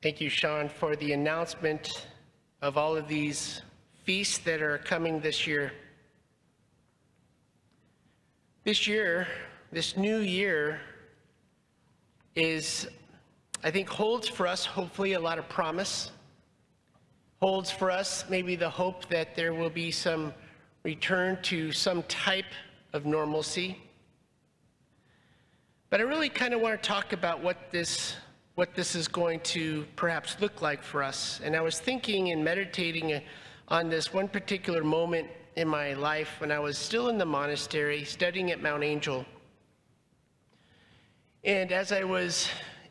Thank you, Sean, for the announcement of all of these feasts that are coming this year. This year, this new year, is, I think, holds for us hopefully a lot of promise. Holds for us maybe the hope that there will be some return to some type of normalcy. But I really kind of want to talk about what this what this is going to perhaps look like for us. And I was thinking and meditating on this one particular moment in my life when I was still in the monastery studying at Mount Angel. And as I was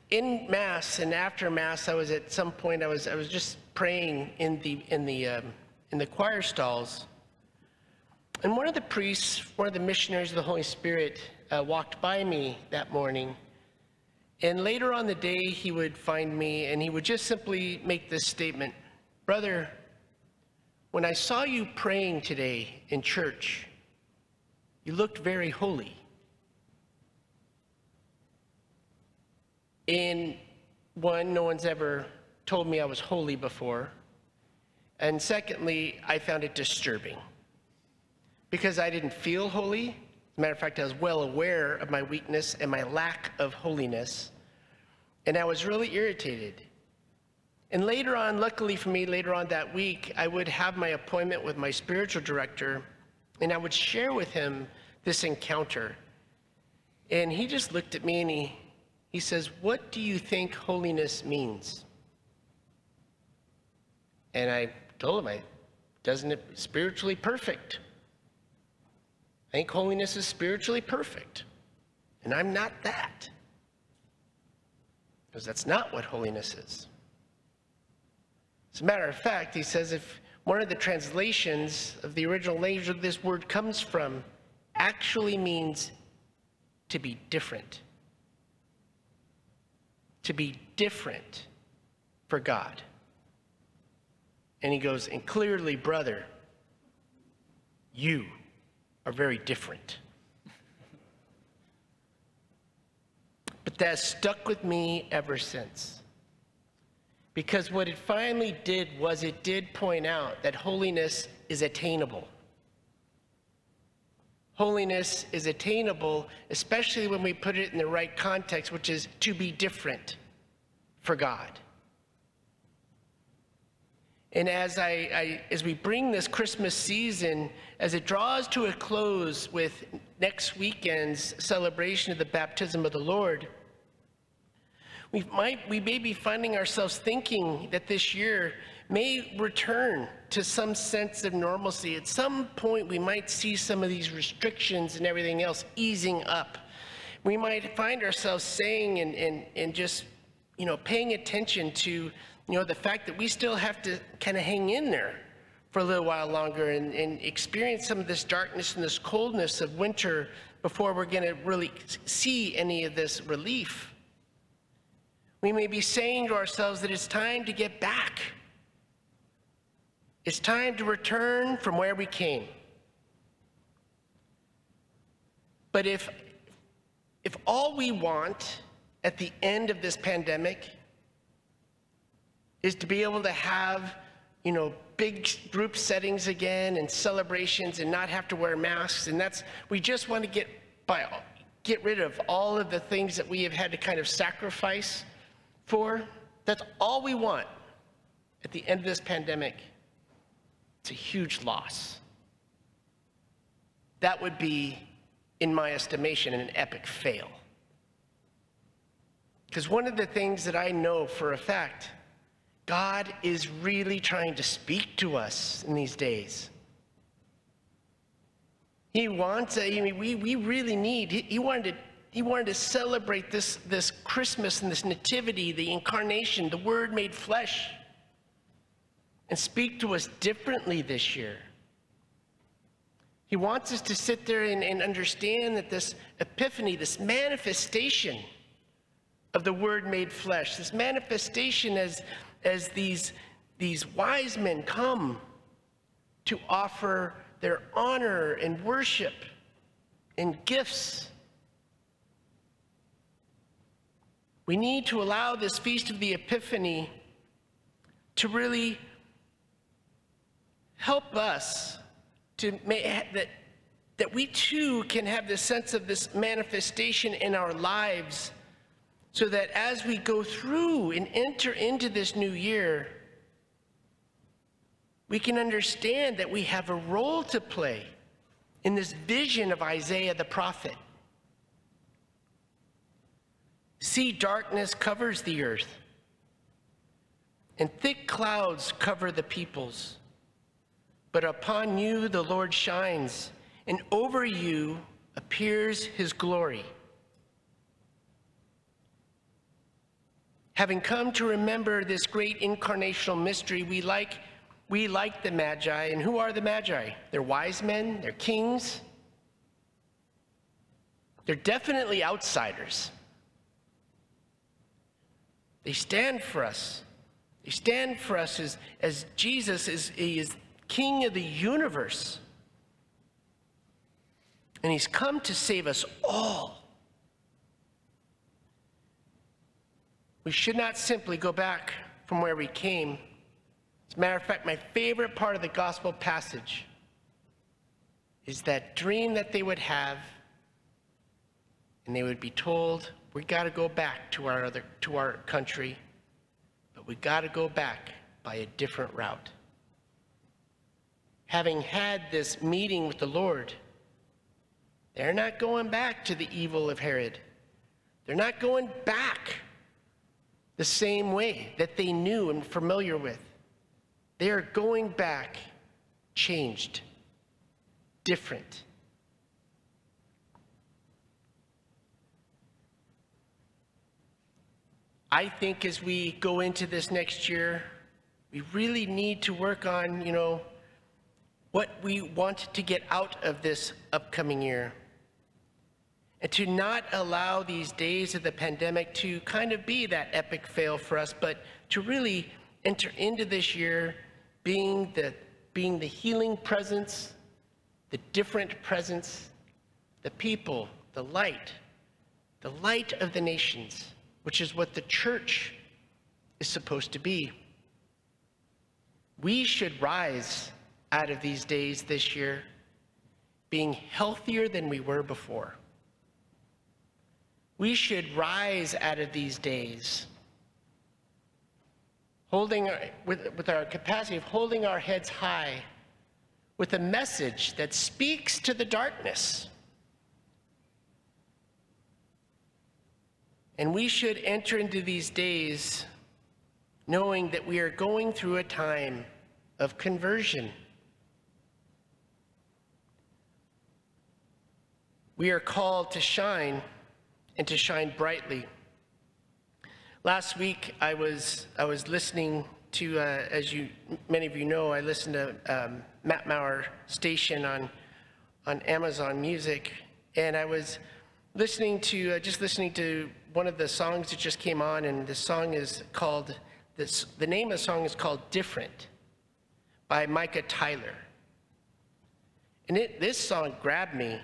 in mass and after mass, I was at some point I was I was just praying in the in the um, in the choir stalls, and one of the priests, one of the missionaries of the Holy Spirit, uh, walked by me that morning. And later on the day, he would find me and he would just simply make this statement Brother, when I saw you praying today in church, you looked very holy. And one, no one's ever told me I was holy before. And secondly, I found it disturbing because I didn't feel holy. As a matter of fact, I was well aware of my weakness and my lack of holiness. And I was really irritated. And later on, luckily for me, later on that week, I would have my appointment with my spiritual director and I would share with him this encounter. And he just looked at me and he, he says, What do you think holiness means? And I told him, I, Doesn't it spiritually perfect? I think holiness is spiritually perfect. And I'm not that. Because that's not what holiness is. As a matter of fact, he says if one of the translations of the original language of this word comes from actually means to be different. To be different for God. And he goes, and clearly, brother, you are very different. But that stuck with me ever since. Because what it finally did was it did point out that holiness is attainable. Holiness is attainable, especially when we put it in the right context, which is to be different for God. And as, I, I, as we bring this Christmas season, as it draws to a close with next weekend's celebration of the baptism of the Lord, we, might, we may be finding ourselves thinking that this year may return to some sense of normalcy. At some point, we might see some of these restrictions and everything else easing up. We might find ourselves saying and, and, and just, you know, paying attention to you know, the fact that we still have to kind of hang in there for a little while longer and, and experience some of this darkness and this coldness of winter before we're going to really see any of this relief. We may be saying to ourselves that it's time to get back. It's time to return from where we came. But if, if all we want at the end of this pandemic is to be able to have, you know, big group settings again and celebrations and not have to wear masks. And that's, we just want to get by, get rid of all of the things that we have had to kind of sacrifice for. That's all we want at the end of this pandemic. It's a huge loss. That would be, in my estimation, an epic fail. Because one of the things that I know for a fact God is really trying to speak to us in these days. He wants, I mean, we, we really need, he, he, wanted to, he wanted to celebrate this, this Christmas and this nativity, the incarnation, the Word made flesh, and speak to us differently this year. He wants us to sit there and, and understand that this epiphany, this manifestation of the Word made flesh, this manifestation as as these, these wise men come to offer their honor and worship and gifts. We need to allow this Feast of the Epiphany to really help us to make that, that we too can have this sense of this manifestation in our lives so that as we go through and enter into this new year, we can understand that we have a role to play in this vision of Isaiah the prophet. See, darkness covers the earth, and thick clouds cover the peoples. But upon you the Lord shines, and over you appears his glory. Having come to remember this great incarnational mystery, we like, we like the Magi. And who are the Magi? They're wise men, they're kings. They're definitely outsiders. They stand for us. They stand for us as, as Jesus is, is king of the universe. And he's come to save us all. We should not simply go back from where we came. As a matter of fact, my favorite part of the gospel passage is that dream that they would have, and they would be told, we got to go back to our other to our country, but we got to go back by a different route. Having had this meeting with the Lord, they're not going back to the evil of Herod. They're not going back the same way that they knew and familiar with. They are going back changed, different. I think as we go into this next year, we really need to work on, you know, what we want to get out of this upcoming year. And to not allow these days of the pandemic to kind of be that epic fail for us, but to really enter into this year being the, being the healing presence, the different presence, the people, the light, the light of the nations which is what the church is supposed to be. We should rise out of these days this year being healthier than we were before. We should rise out of these days holding our, with, with our capacity of holding our heads high with a message that speaks to the darkness And we should enter into these days knowing that we are going through a time of conversion. We are called to shine and to shine brightly. Last week, I was, I was listening to, uh, as you, many of you know, I listened to um, Matt Maher station on, on Amazon Music, and I was listening to, uh, just listening to one of the songs that just came on, and the song is called, this, the name of the song is called Different by Micah Tyler. And it, this song grabbed me,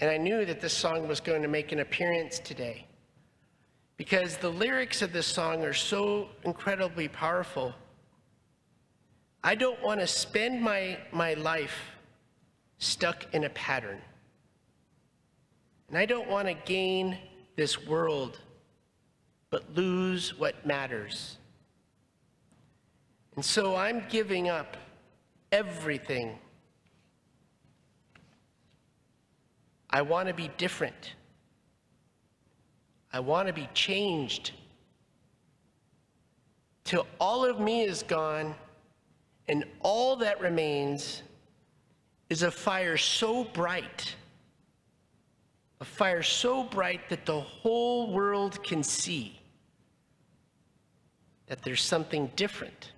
and I knew that this song was going to make an appearance today because the lyrics of this song are so incredibly powerful. I don't want to spend my, my life stuck in a pattern. And I don't want to gain this world, but lose what matters. And so I'm giving up everything. I want to be different. I want to be changed. Till all of me is gone, and all that remains is a fire so bright a fire so bright that the whole world can see that there's something different.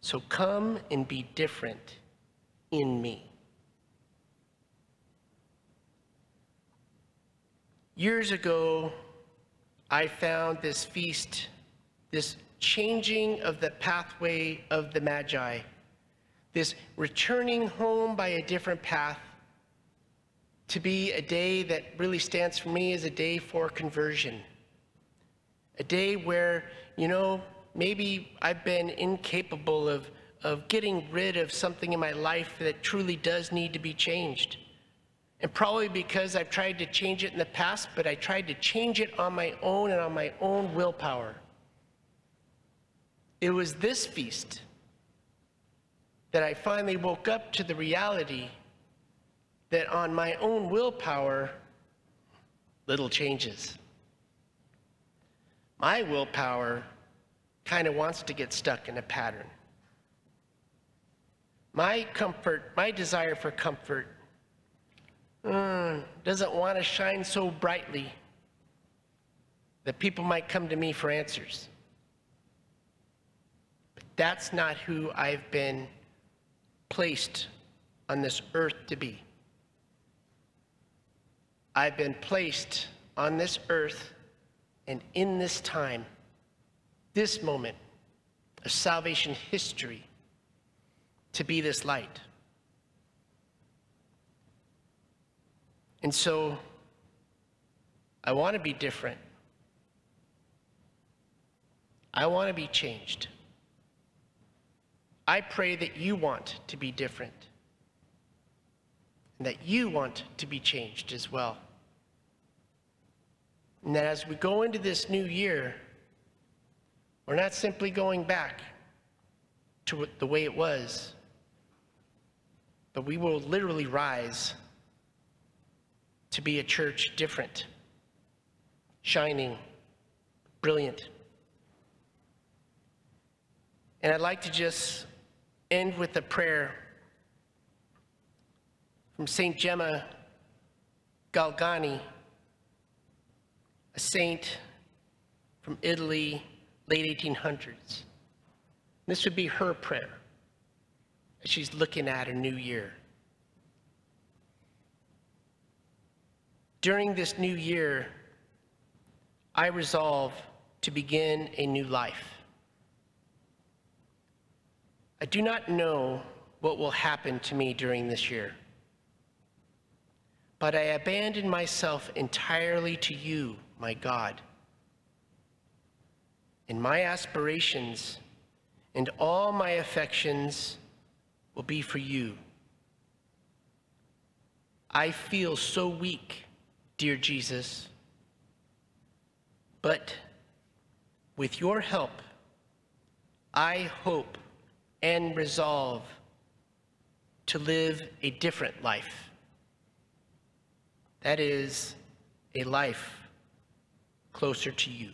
So come and be different in me. Years ago, I found this feast, this changing of the pathway of the Magi, this returning home by a different path to be a day that really stands for me as a day for conversion. A day where, you know, maybe I've been incapable of, of getting rid of something in my life that truly does need to be changed. And probably because I've tried to change it in the past, but I tried to change it on my own and on my own willpower. It was this feast that I finally woke up to the reality that on my own willpower, little changes. My willpower kind of wants to get stuck in a pattern. My comfort, my desire for comfort, doesn't want to shine so brightly that people might come to me for answers. But that's not who I've been placed on this earth to be. I've been placed on this earth and in this time, this moment of salvation history, to be this light. And so I want to be different. I want to be changed. I pray that you want to be different and that you want to be changed as well. And that as we go into this new year, we're not simply going back to the way it was, but we will literally rise to be a church different, shining, brilliant. And I'd like to just end with a prayer from St. Gemma Galgani, a saint from Italy, late 1800s. This would be her prayer as she's looking at a new year. During this new year, I resolve to begin a new life. I do not know what will happen to me during this year, but I abandon myself entirely to you, my God. And my aspirations and all my affections will be for you. I feel so weak, dear Jesus, but with your help, I hope and resolve to live a different life. That is, a life closer to you.